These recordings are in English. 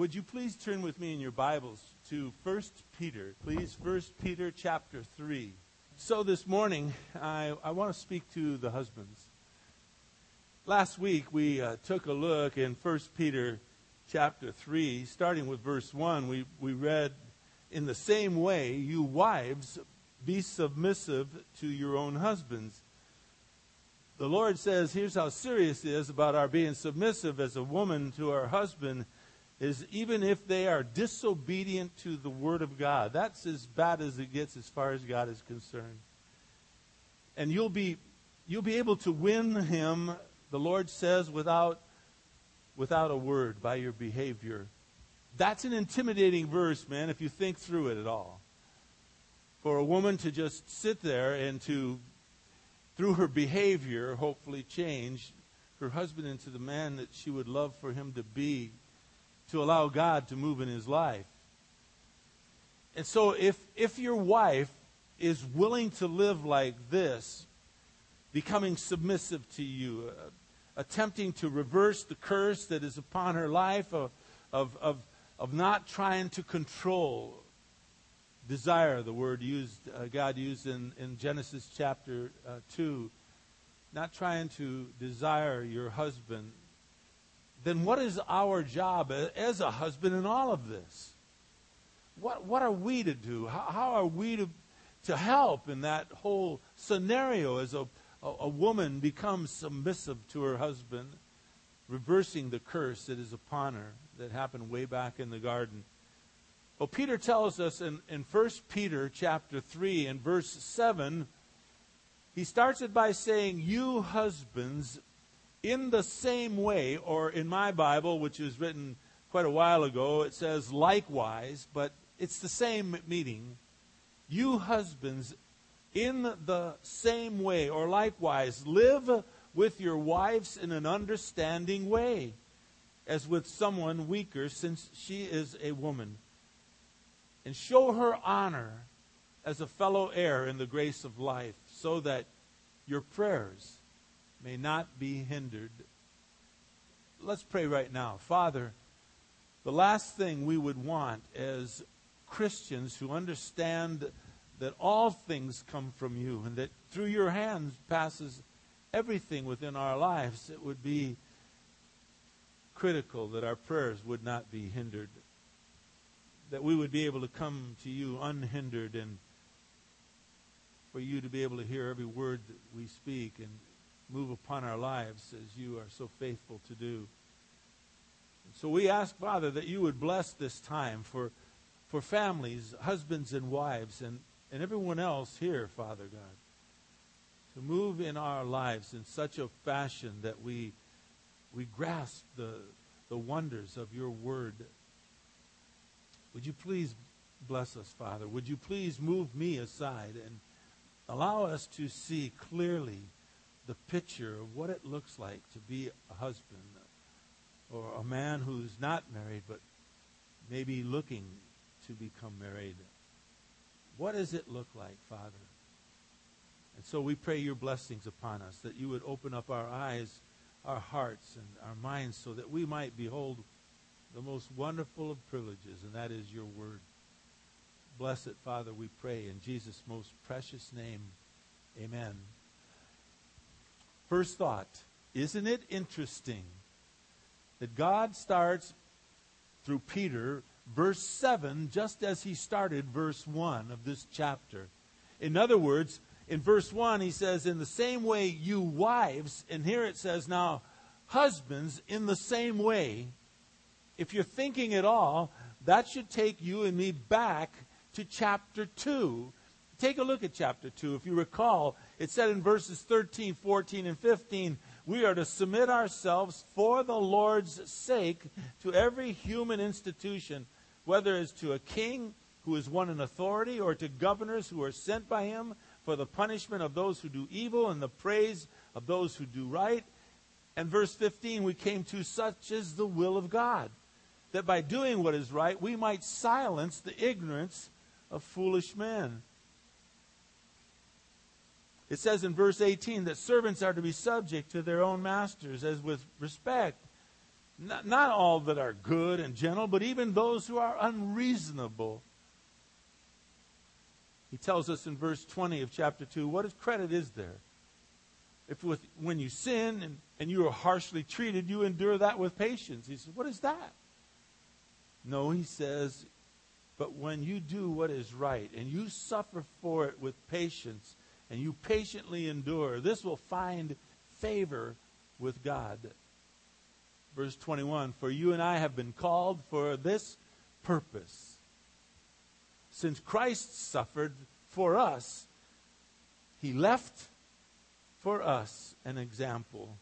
would you please turn with me in your Bibles to 1 Peter, please? 1 Peter chapter 3. So this morning, I, I want to speak to the husbands. Last week, we uh, took a look in 1 Peter chapter 3, starting with verse 1. We, we read, In the same way, you wives, be submissive to your own husbands. The Lord says, here's how serious it is about our being submissive as a woman to our husband is even if they are disobedient to the word of God. That's as bad as it gets as far as God is concerned. And you'll be you'll be able to win him, the Lord says, without without a word by your behavior. That's an intimidating verse, man, if you think through it at all. For a woman to just sit there and to through her behavior hopefully change her husband into the man that she would love for him to be to allow God to move in his life. And so if if your wife is willing to live like this, becoming submissive to you, uh, attempting to reverse the curse that is upon her life of, of, of, of not trying to control desire, the word used, uh, God used in, in Genesis chapter uh, 2, not trying to desire your husband then what is our job as a husband in all of this? What, what are we to do? How, how are we to, to help in that whole scenario as a, a, a woman becomes submissive to her husband, reversing the curse that is upon her that happened way back in the garden? Well, Peter tells us in, in 1 Peter chapter 3 and verse 7, he starts it by saying, You husbands, in the same way, or in my Bible, which was written quite a while ago, it says likewise, but it's the same meaning. You husbands, in the same way, or likewise, live with your wives in an understanding way, as with someone weaker, since she is a woman. And show her honor as a fellow heir in the grace of life, so that your prayers may not be hindered. Let's pray right now. Father, the last thing we would want as Christians who understand that all things come from you and that through your hands passes everything within our lives, it would be critical that our prayers would not be hindered, that we would be able to come to you unhindered and for you to be able to hear every word that we speak and move upon our lives as you are so faithful to do. So we ask, Father, that you would bless this time for, for families, husbands and wives, and, and everyone else here, Father God, to move in our lives in such a fashion that we, we grasp the, the wonders of your word. Would you please bless us, Father? Would you please move me aside and allow us to see clearly the picture of what it looks like to be a husband or a man who's not married but maybe looking to become married. What does it look like, Father? And so we pray your blessings upon us, that you would open up our eyes, our hearts, and our minds so that we might behold the most wonderful of privileges, and that is your word. Bless it, Father, we pray in Jesus' most precious name. Amen. First thought Isn't it interesting that God starts through Peter, verse 7, just as he started verse 1 of this chapter? In other words, in verse 1, he says, In the same way, you wives, and here it says, Now, husbands, in the same way. If you're thinking at all, that should take you and me back to chapter 2 Take a look at chapter 2. If you recall, it said in verses 13, 14, and 15, we are to submit ourselves for the Lord's sake to every human institution, whether it's to a king who is one in authority or to governors who are sent by him for the punishment of those who do evil and the praise of those who do right. And verse 15, we came to such is the will of God, that by doing what is right, we might silence the ignorance of foolish men. It says in verse 18 that servants are to be subject to their own masters as with respect, Not, not all that are good and gentle, but even those who are unreasonable. He tells us in verse 20 of chapter 2 what credit is there? If with, when you sin and, and you are harshly treated, you endure that with patience. He says, What is that? No, he says, but when you do what is right and you suffer for it with patience and you patiently endure, this will find favor with God. Verse 21 For you and I have been called for this purpose. Since Christ suffered for us, he left for us an example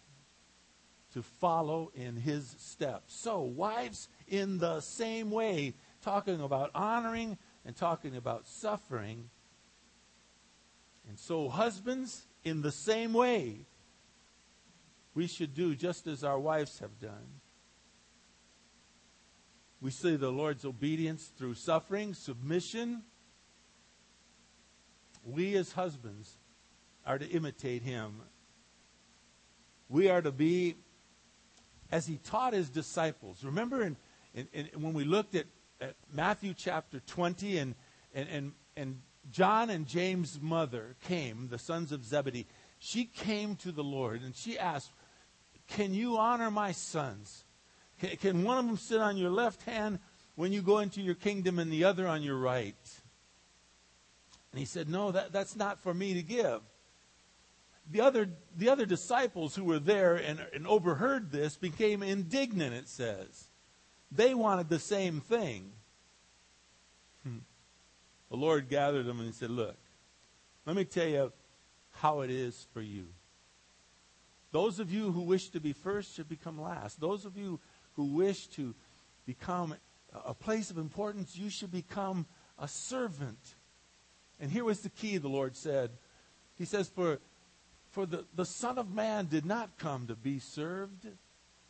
to follow in his steps. So, wives, in the same way, talking about honoring and talking about suffering. And so, husbands, in the same way, we should do just as our wives have done. We see the Lord's obedience through suffering, submission. We as husbands are to imitate him. We are to be as he taught his disciples. Remember in, in, in, when we looked at, at Matthew chapter 20 and, and, and, and John and James' mother came, the sons of Zebedee, she came to the Lord and she asked, Can you honor my sons? Can, can one of them sit on your left hand when you go into your kingdom and the other on your right? And he said, No, that, that's not for me to give the other, the other disciples who were there and, and overheard this became indignant, it says. They wanted the same thing. The Lord gathered them and he said, Look, let me tell you how it is for you. Those of you who wish to be first should become last. Those of you who wish to become a place of importance, you should become a servant. And here was the key, the Lord said. He says, For for the, the Son of Man did not come to be served,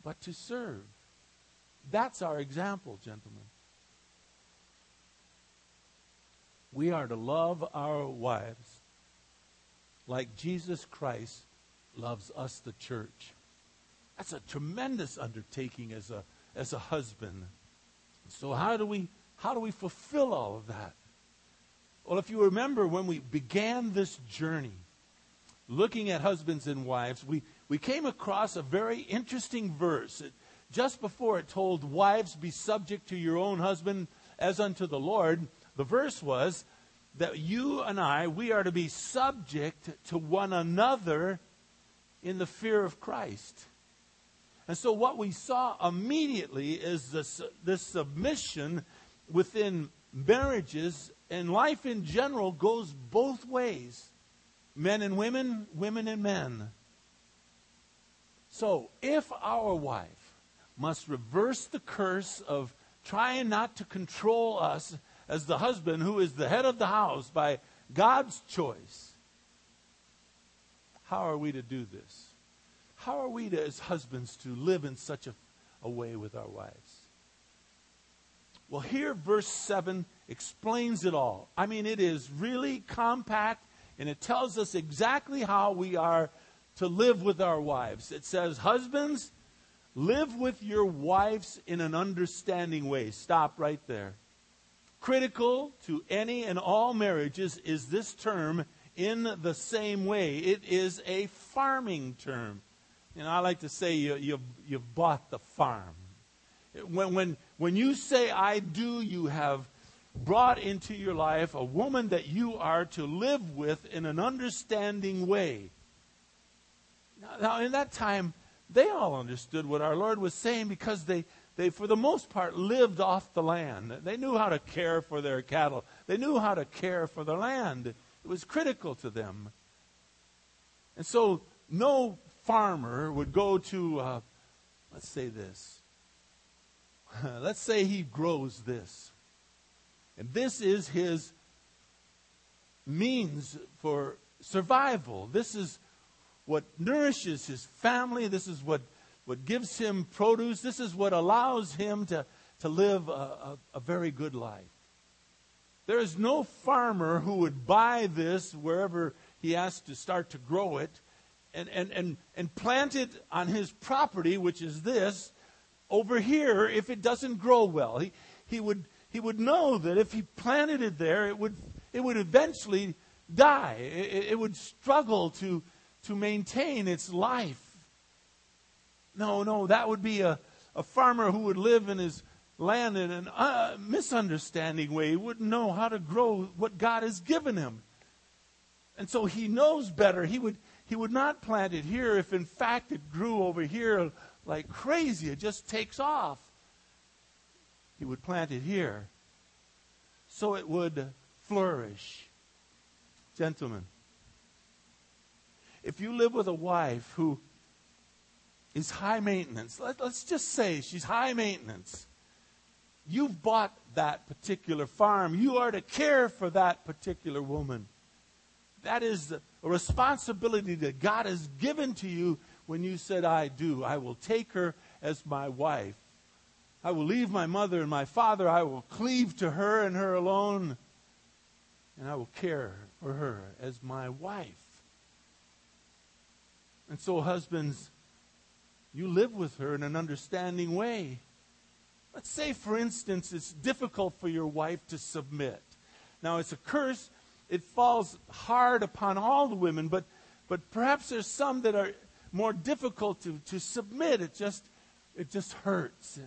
but to serve. That's our example, gentlemen. We are to love our wives like Jesus Christ loves us, the church. That's a tremendous undertaking as a, as a husband. So how do we how do we fulfill all of that? Well, if you remember when we began this journey, looking at husbands and wives, we, we came across a very interesting verse. It, just before it told, Wives, be subject to your own husband as unto the Lord, the verse was that you and I, we are to be subject to one another in the fear of Christ. And so, what we saw immediately is this, this submission within marriages and life in general goes both ways men and women, women and men. So, if our wife must reverse the curse of trying not to control us as the husband who is the head of the house by God's choice, how are we to do this? How are we to, as husbands to live in such a, a way with our wives? Well, here, verse 7 explains it all. I mean, it is really compact and it tells us exactly how we are to live with our wives. It says, Husbands, live with your wives in an understanding way. Stop right there. Critical to any and all marriages is this term in the same way. It is a farming term. You know, I like to say you, you, you've bought the farm. When, when, when you say I do, you have brought into your life a woman that you are to live with in an understanding way. Now, now, in that time, they all understood what our Lord was saying because they, they, for the most part, lived off the land. They knew how to care for their cattle, they knew how to care for the land. It was critical to them. And so, no farmer would go to, uh, let's say this. let's say he grows this. And this is his means for survival. This is what nourishes his family. This is what, what gives him produce. This is what allows him to, to live a, a, a very good life. There is no farmer who would buy this wherever he has to start to grow it and, and, and, and plant it on his property, which is this, over here if it doesn't grow well. He, he, would, he would know that if he planted it there, it would, it would eventually die. It, it would struggle to, to maintain its life. No, no, that would be a, a farmer who would live in his land in a uh, misunderstanding way. He wouldn't know how to grow what God has given him. And so he knows better. He would, he would not plant it here if in fact it grew over here like crazy. It just takes off. He would plant it here so it would flourish. Gentlemen, if you live with a wife who is high maintenance, let, us just say she's high maintenance. You've bought that particular farm. You are to care for that particular woman. That is a responsibility that God has given to you when you said, I do. I will take her as my wife. I will leave my mother and my father. I will cleave to her and her alone. And I will care for her as my wife. And so, husbands, you live with her in an understanding way. Let's say, for instance, it's difficult for your wife to submit. Now, it's a curse. It falls hard upon all the women, but, but perhaps there's some that are more difficult to, to submit. It just, it just hurts.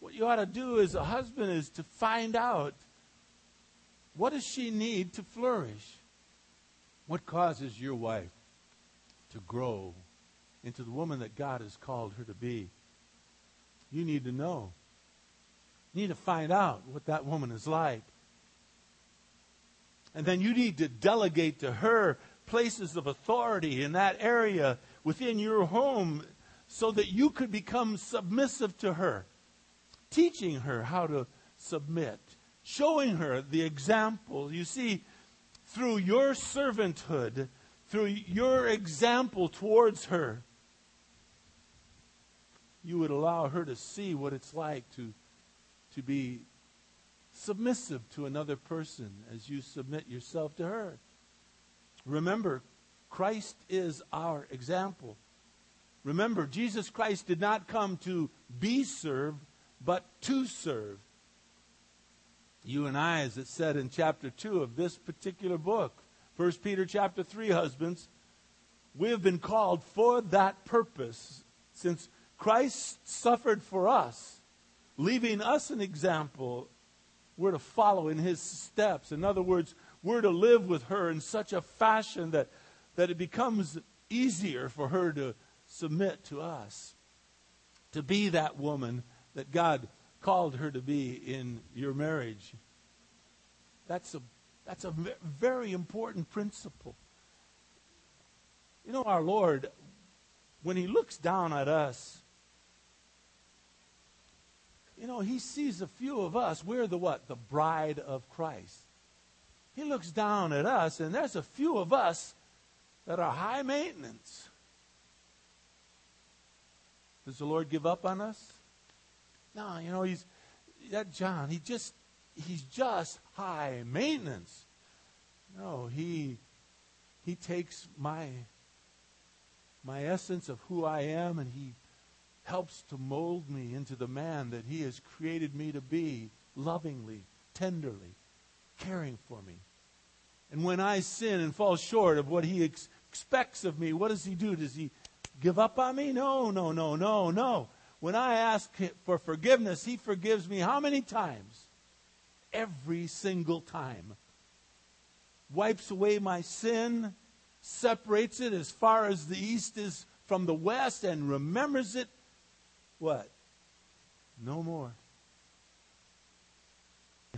What you ought to do as a husband is to find out what does she need to flourish? What causes your wife to grow into the woman that God has called her to be? You need to know. You need to find out what that woman is like. And then you need to delegate to her places of authority in that area within your home so that you could become submissive to her, teaching her how to submit, showing her the example. You see, through your servanthood, through your example towards her, you would allow her to see what it's like to, to be submissive to another person as you submit yourself to her. Remember, Christ is our example. Remember, Jesus Christ did not come to be served, but to serve you and I, as it said in chapter 2 of this particular book. 1 Peter chapter 3, husbands, we have been called for that purpose. Since Christ suffered for us, leaving us an example, we're to follow in his steps. In other words, we're to live with her in such a fashion that, that it becomes easier for her to submit to us, to be that woman that God called her to be in your marriage. That's a, that's a very important principle. You know, our Lord, when He looks down at us, you know, He sees a few of us. We're the what? The bride of Christ. He looks down at us, and there's a few of us that are high maintenance. Does the Lord give up on us? No, you know, he's that John, he just he's just high maintenance. No, he he takes my my essence of who I am and he helps to mold me into the man that he has created me to be lovingly, tenderly, caring for me. And when I sin and fall short of what he ex- expects of me, what does he do? Does he give up on me? No, no, no, no, no. When I ask for forgiveness, He forgives me how many times? Every single time. Wipes away my sin, separates it as far as the east is from the west, and remembers it. What? No more.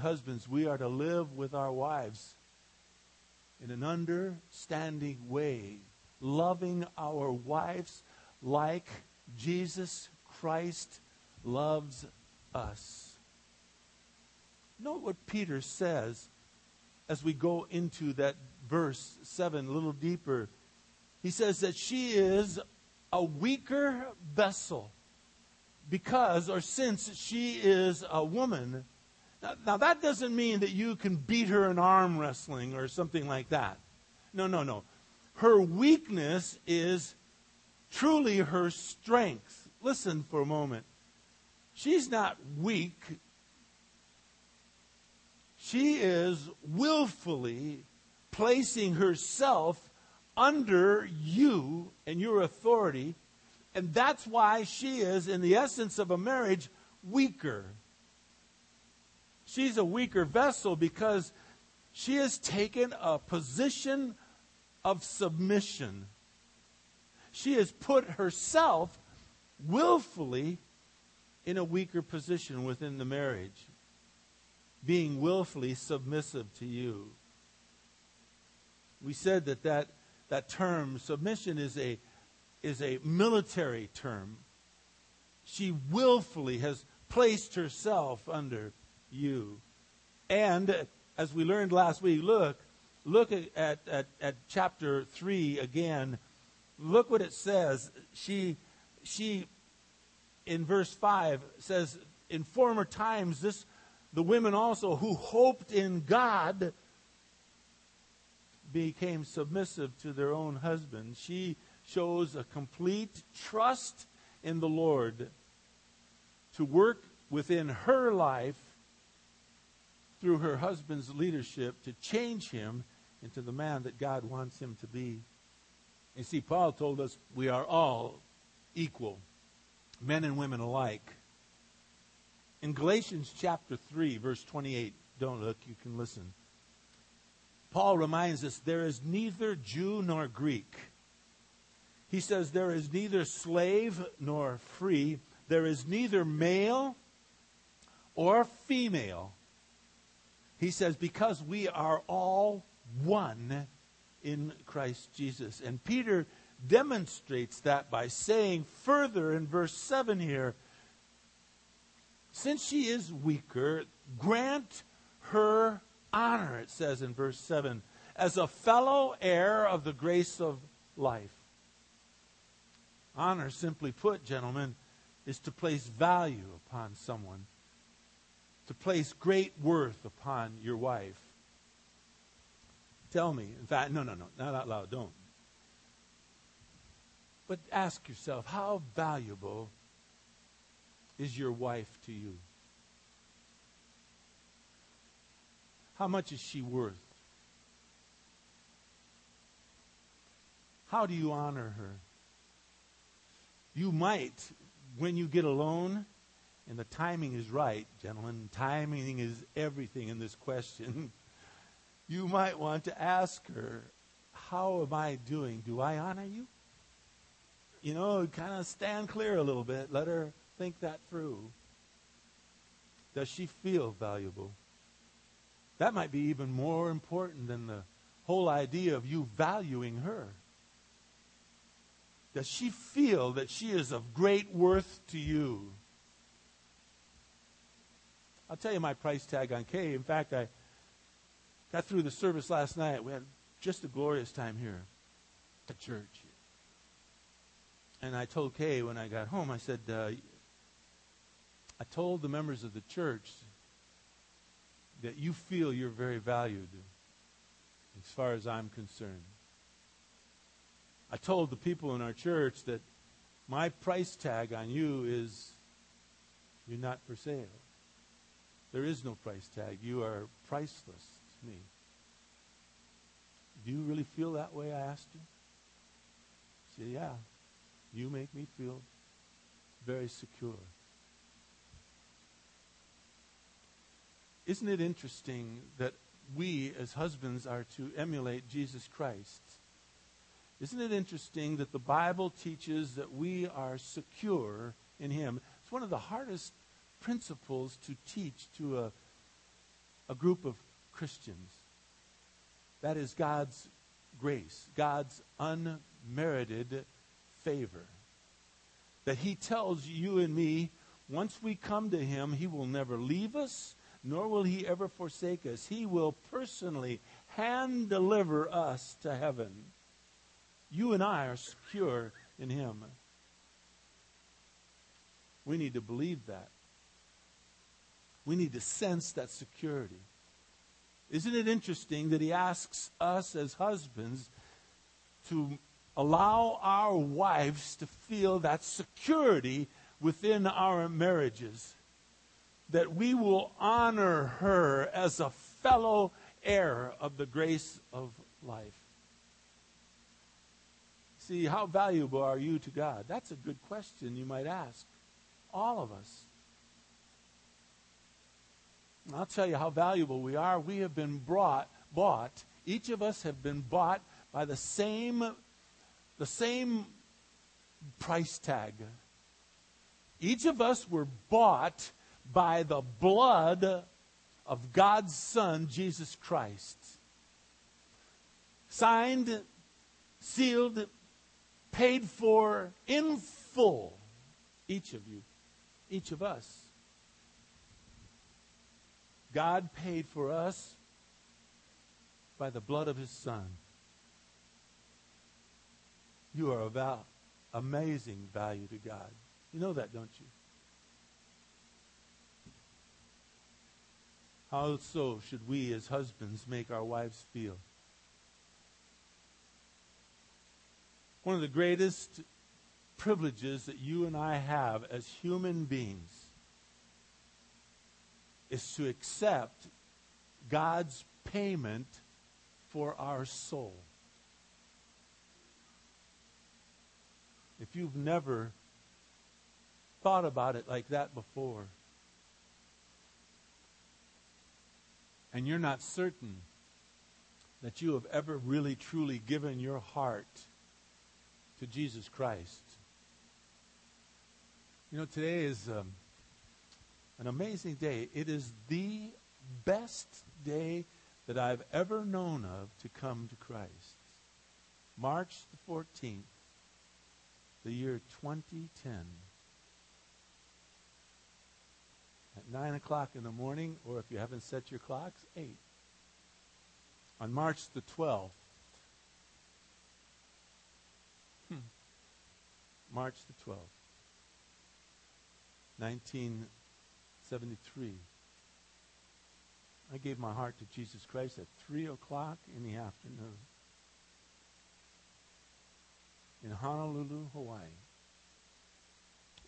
Husbands, we are to live with our wives in an understanding way, loving our wives like Jesus Christ loves us. Note what Peter says as we go into that verse 7 a little deeper. He says that she is a weaker vessel because or since she is a woman. Now, now, that doesn't mean that you can beat her in arm wrestling or something like that. No, no, no. Her weakness is truly her strength listen for a moment. She's not weak. She is willfully placing herself under you and your authority. And that's why she is, in the essence of a marriage, weaker. She's a weaker vessel because she has taken a position of submission. She has put herself willfully in a weaker position within the marriage, being willfully submissive to you. We said that that, that term, submission, is a, is a military term. She willfully has placed herself under you. And as we learned last week, look, look at, at, at, chapter 3 again. Look what it says. She, she, in verse 5, says, In former times, this, the women also who hoped in God became submissive to their own husbands. She shows a complete trust in the Lord to work within her life through her husband's leadership to change him into the man that God wants him to be. You see, Paul told us we are all equal, men and women alike. In Galatians chapter 3, verse 28, don't look, you can listen. Paul reminds us there is neither Jew nor Greek. He says there is neither slave nor free, there is neither male or female. He says, because we are all one in Christ Jesus. And Peter demonstrates that by saying further in verse 7 here, since she is weaker, grant her honor, it says in verse 7, as a fellow heir of the grace of life. Honor, simply put, gentlemen, is to place value upon someone, to place great worth upon your wife. Tell me, in fact, no, no, no, not out loud, don't. But ask yourself, how valuable is your wife to you? How much is she worth? How do you honor her? You might, when you get alone, and the timing is right, gentlemen, timing is everything in this question. you might want to ask her, How am I doing? Do I honor you? You know, kind of stand clear a little bit. Let her think that through. Does she feel valuable? That might be even more important than the whole idea of you valuing her. Does she feel that she is of great worth to you? I'll tell you my price tag on Kay. In fact, I got through the service last night. We had just a glorious time here at church. And I told Kay when I got home, I said, uh, I told the members of the church that you feel you're very valued as far as I'm concerned. I told the people in our church that my price tag on you is you're not for sale. There is no price tag. You are priceless to me. Do you really feel that way? I asked you. Say, yeah. You make me feel very secure. Isn't it interesting that we, as husbands, are to emulate Jesus Christ? Isn't it interesting that the Bible teaches that we are secure in Him? It's one of the hardest principles to teach to a, a group of Christians. That is God's grace, God's unmerited favor. That He tells you and me, once we come to Him, He will never leave us, nor will he ever forsake us. He will personally hand deliver us to heaven. You and I are secure in him. We need to believe that. We need to sense that security. Isn't it interesting that he asks us as husbands to allow our wives to feel that security within our marriages, that we will honor her as a fellow heir of the grace of life. See, how valuable are you to God? That's a good question you might ask. All of us. I'll tell you how valuable we are. We have been brought, bought. Each of us have been bought by the same, the same price tag. Each of us were bought by the blood of God's Son, Jesus Christ. Signed, sealed, paid for in full. Each of you, each of us. God paid for us by the blood of his Son. You are of amazing value to God. You know that, don't you? How so should we as husbands make our wives feel? One of the greatest privileges that you and I have as human beings is to accept God's payment for our soul. If you've never thought about it like that before, and you're not certain that you have ever really truly given your heart to Jesus Christ. You know, today is um, an amazing day. It is the best day that I've ever known of to come to Christ. March the 14th, the year 2010. At 9 o'clock in the morning, or if you haven't set your clocks, 8. On March the 12th, March the 12th, 1973. I gave my heart to Jesus Christ at 3 o'clock in the afternoon in Honolulu, Hawaii.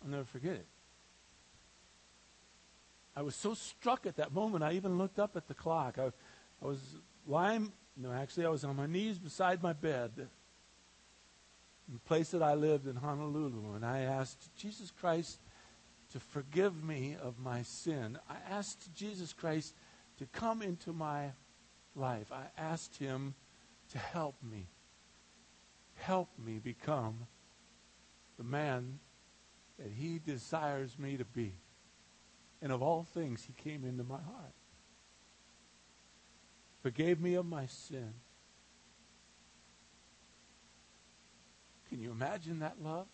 I'll never forget it. I was so struck at that moment, I even looked up at the clock. I, I was lying, no, actually, I was on my knees beside my bed the place that I lived in Honolulu, and I asked Jesus Christ to forgive me of my sin. I asked Jesus Christ to come into my life. I asked him to help me. Help me become the man that he desires me to be. And of all things, he came into my heart. Forgave me of my sin. Can you imagine that love?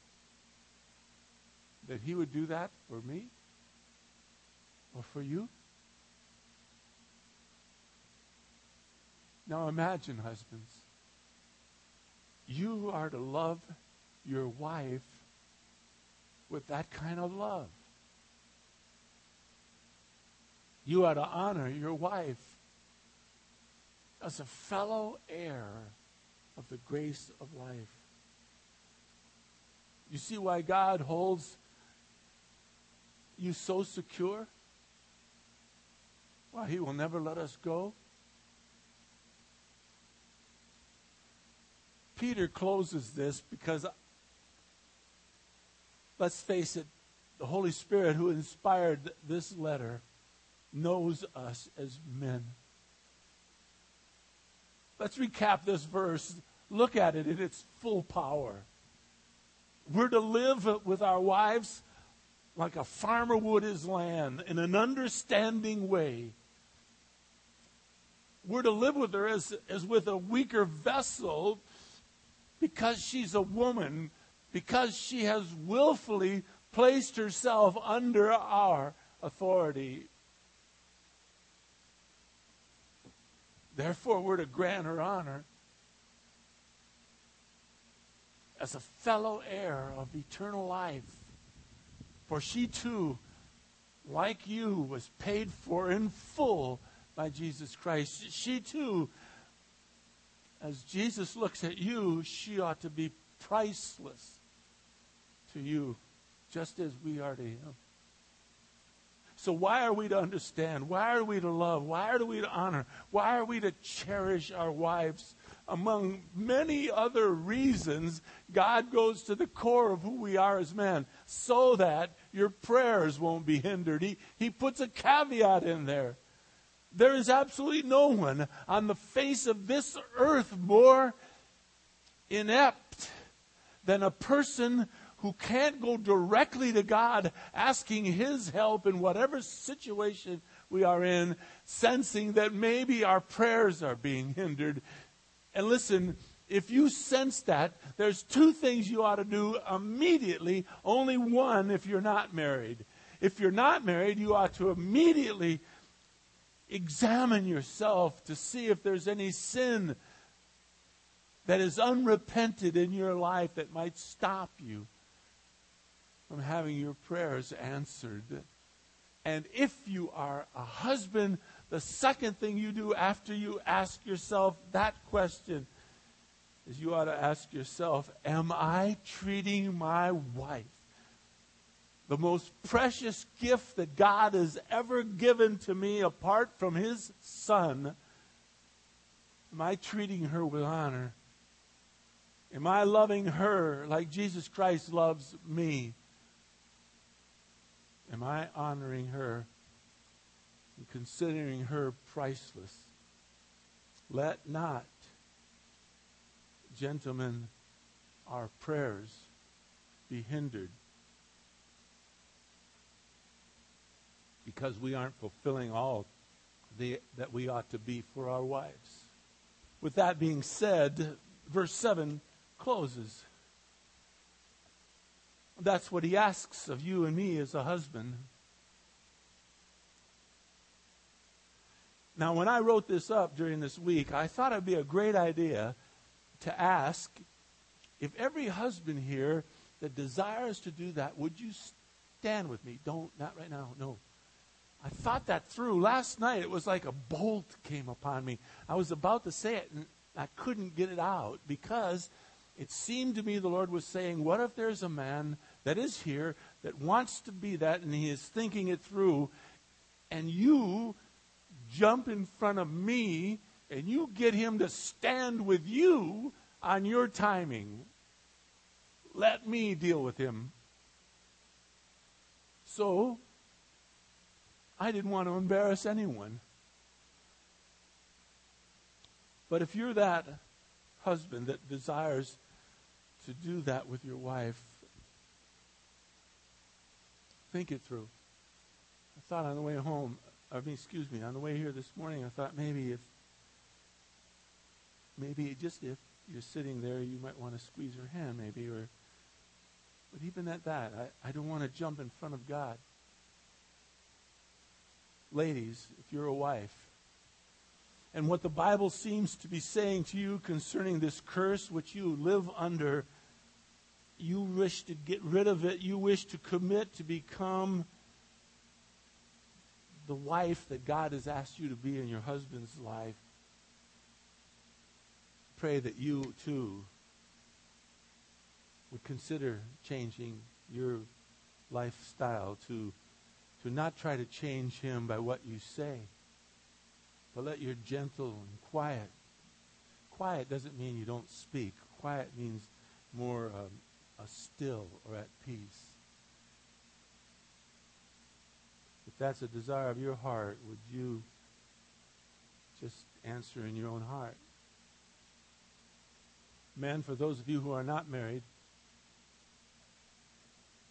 That he would do that for me? Or for you? Now imagine, husbands, you are to love your wife with that kind of love. You are to honor your wife as a fellow heir of the grace of life. You see why God holds you so secure? Why He will never let us go? Peter closes this because, let's face it, the Holy Spirit who inspired this letter knows us as men. Let's recap this verse. Look at it in its full power. We're to live with our wives like a farmer would his land in an understanding way. We're to live with her as, as with a weaker vessel because she's a woman, because she has willfully placed herself under our authority. Therefore, we're to grant her honor as a fellow heir of eternal life. For she too, like you, was paid for in full by Jesus Christ. She too as Jesus looks at you, she ought to be priceless to you, just as we are to him. So, why are we to understand? Why are we to love? Why are we to honor? Why are we to cherish our wives? Among many other reasons, God goes to the core of who we are as men so that your prayers won't be hindered. He, he puts a caveat in there. There is absolutely no one on the face of this earth more inept than a person who can't go directly to God asking His help in whatever situation we are in, sensing that maybe our prayers are being hindered. And listen, if you sense that, there's two things you ought to do immediately, only one if you're not married. If you're not married, you ought to immediately examine yourself to see if there's any sin that is unrepented in your life that might stop you from having your prayers answered. And if you are a husband, the second thing you do after you ask yourself that question is you ought to ask yourself, Am I treating my wife, the most precious gift that God has ever given to me apart from his son, am I treating her with honor? Am I loving her like Jesus Christ loves me? Am I honoring her and considering her priceless? Let not, gentlemen, our prayers be hindered because we aren't fulfilling all the, that we ought to be for our wives. With that being said, verse 7 closes. That's what he asks of you and me as a husband. Now, when I wrote this up during this week, I thought it'd be a great idea to ask if every husband here that desires to do that, would you stand with me? Don't, not right now, no. I thought that through. Last night, it was like a bolt came upon me. I was about to say it, and I couldn't get it out because it seemed to me the Lord was saying, What if there's a man that is here that wants to be that and he is thinking it through, and you jump in front of me and you get him to stand with you on your timing. Let me deal with him. So, I didn't want to embarrass anyone. But if you're that husband that desires to do that with your wife, think it through. I thought on the way home, I mean, excuse me, on the way here this morning, I thought maybe if, maybe just if you're sitting there, you might want to squeeze her hand, maybe, or, but even at that, I, I don't want to jump in front of God. Ladies, if you're a wife, and what the Bible seems to be saying to you concerning this curse which you live under, you wish to get rid of it. You wish to commit to become the wife that God has asked you to be in your husband's life. Pray that you too would consider changing your lifestyle to, to not try to change him by what you say, but let your gentle and quiet. Quiet doesn't mean you don't speak. Quiet means more um, a still or at peace. If that's a desire of your heart, would you just answer in your own heart? Men, for those of you who are not married,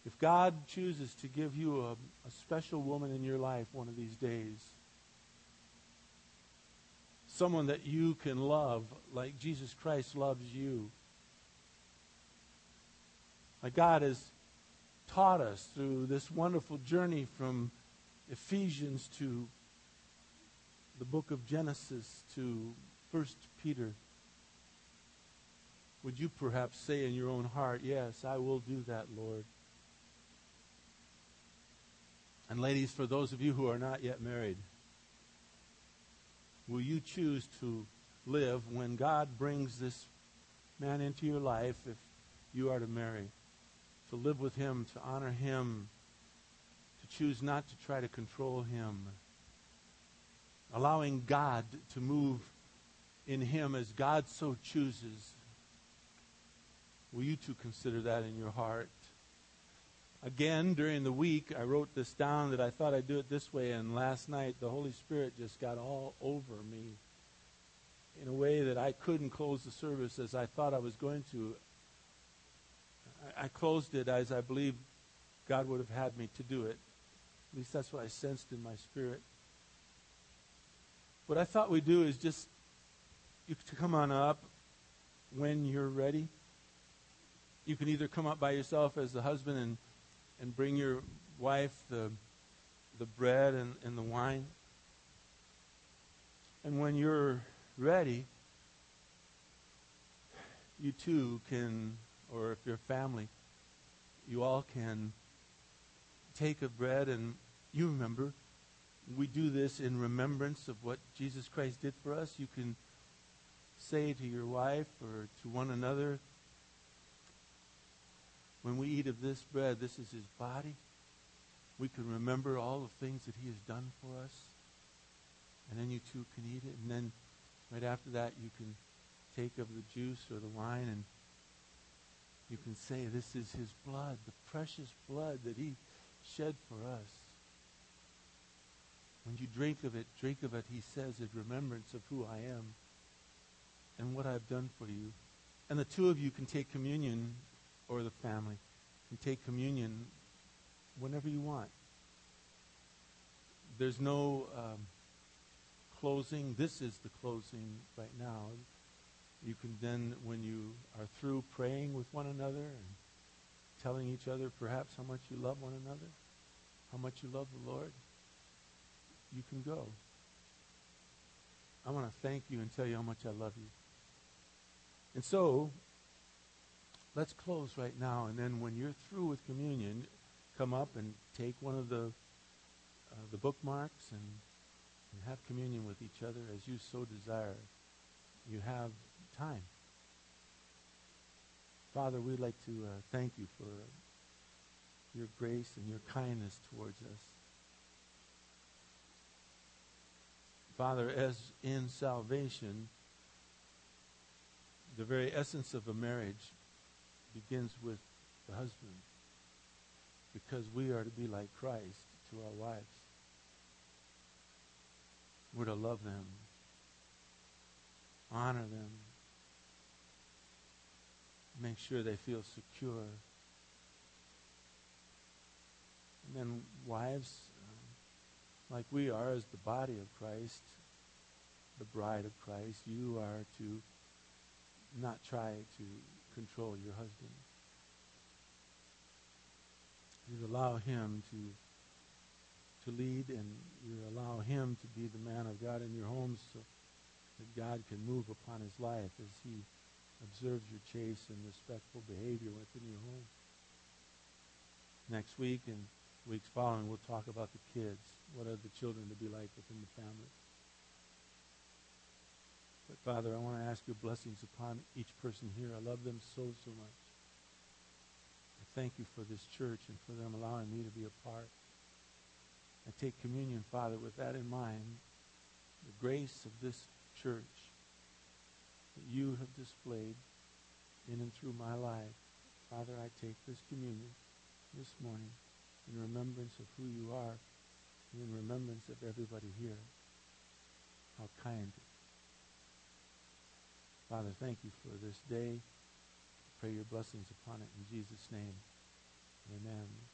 if God chooses to give you a, a special woman in your life one of these days, someone that you can love like Jesus Christ loves you, Like God has taught us through this wonderful journey from Ephesians to the book of Genesis to First Peter. Would you perhaps say in your own heart, Yes, I will do that, Lord? And ladies, for those of you who are not yet married, will you choose to live when God brings this man into your life? If you are to marry, to live with him, to honor him, choose not to try to control him, allowing God to move in him as God so chooses. Will you two consider that in your heart? Again, during the week, I wrote this down that I thought I'd do it this way, and last night the Holy Spirit just got all over me in a way that I couldn't close the service as I thought I was going to. I, closed it as I believe God would have had me to do it. At least that's what I sensed in my spirit. What I thought we'd do is just you to come on up when you're ready. You can either come up by yourself as the husband and, and bring your wife the, the bread and, and the wine. And when you're ready, you too can, or if you're family, you all can take of bread and you remember, we do this in remembrance of what Jesus Christ did for us. You can say to your wife or to one another, when we eat of this bread, this is his body. We can remember all the things that he has done for us. And then you too can eat it. And then Right after that, you can take of the juice or the wine and you can say, This is his blood, the precious blood that he shed for us. When you drink of it, drink of it, he says, in remembrance of who I am and what I've done for you. And the two of you can take communion, or the family can take communion whenever you want. There's no. Um, closing. This is the closing right now. You can then, when you are through praying with one another and telling each other perhaps how much you love one another, how much you love the Lord, you can go. I want to thank you and tell you how much I love you. And so, let's close right now. And then when you're through with communion, come up and take one of the uh, the bookmarks and and have communion with each other as you so desire. You have time. Father, we'd like to uh, thank you for your grace and your kindness towards us. Father, as in salvation, the very essence of a marriage begins with the husband because we are to be like Christ to our wives. We're to love them, honor them, make sure they feel secure. And then wives, uh, like we are as the body of Christ, the bride of Christ, you are to not try to control your husband. You allow him to to lead and you allow him to be the man of God in your homes so that God can move upon his life as he observes your chaste and respectful behavior within your home. Next week and weeks following, we'll talk about the kids. What are the children to be like within the family? But Father, I want to ask your blessings upon each person here. I love them so, so much. I thank you for this church and for them allowing me to be a part. I take communion, Father, with that in mind, the grace of this church that you have displayed in and through my life. Father, I take this communion this morning in remembrance of who you are and in remembrance of everybody here. How kind. Father, thank you for this day. I pray your blessings upon it in Jesus' name. Amen.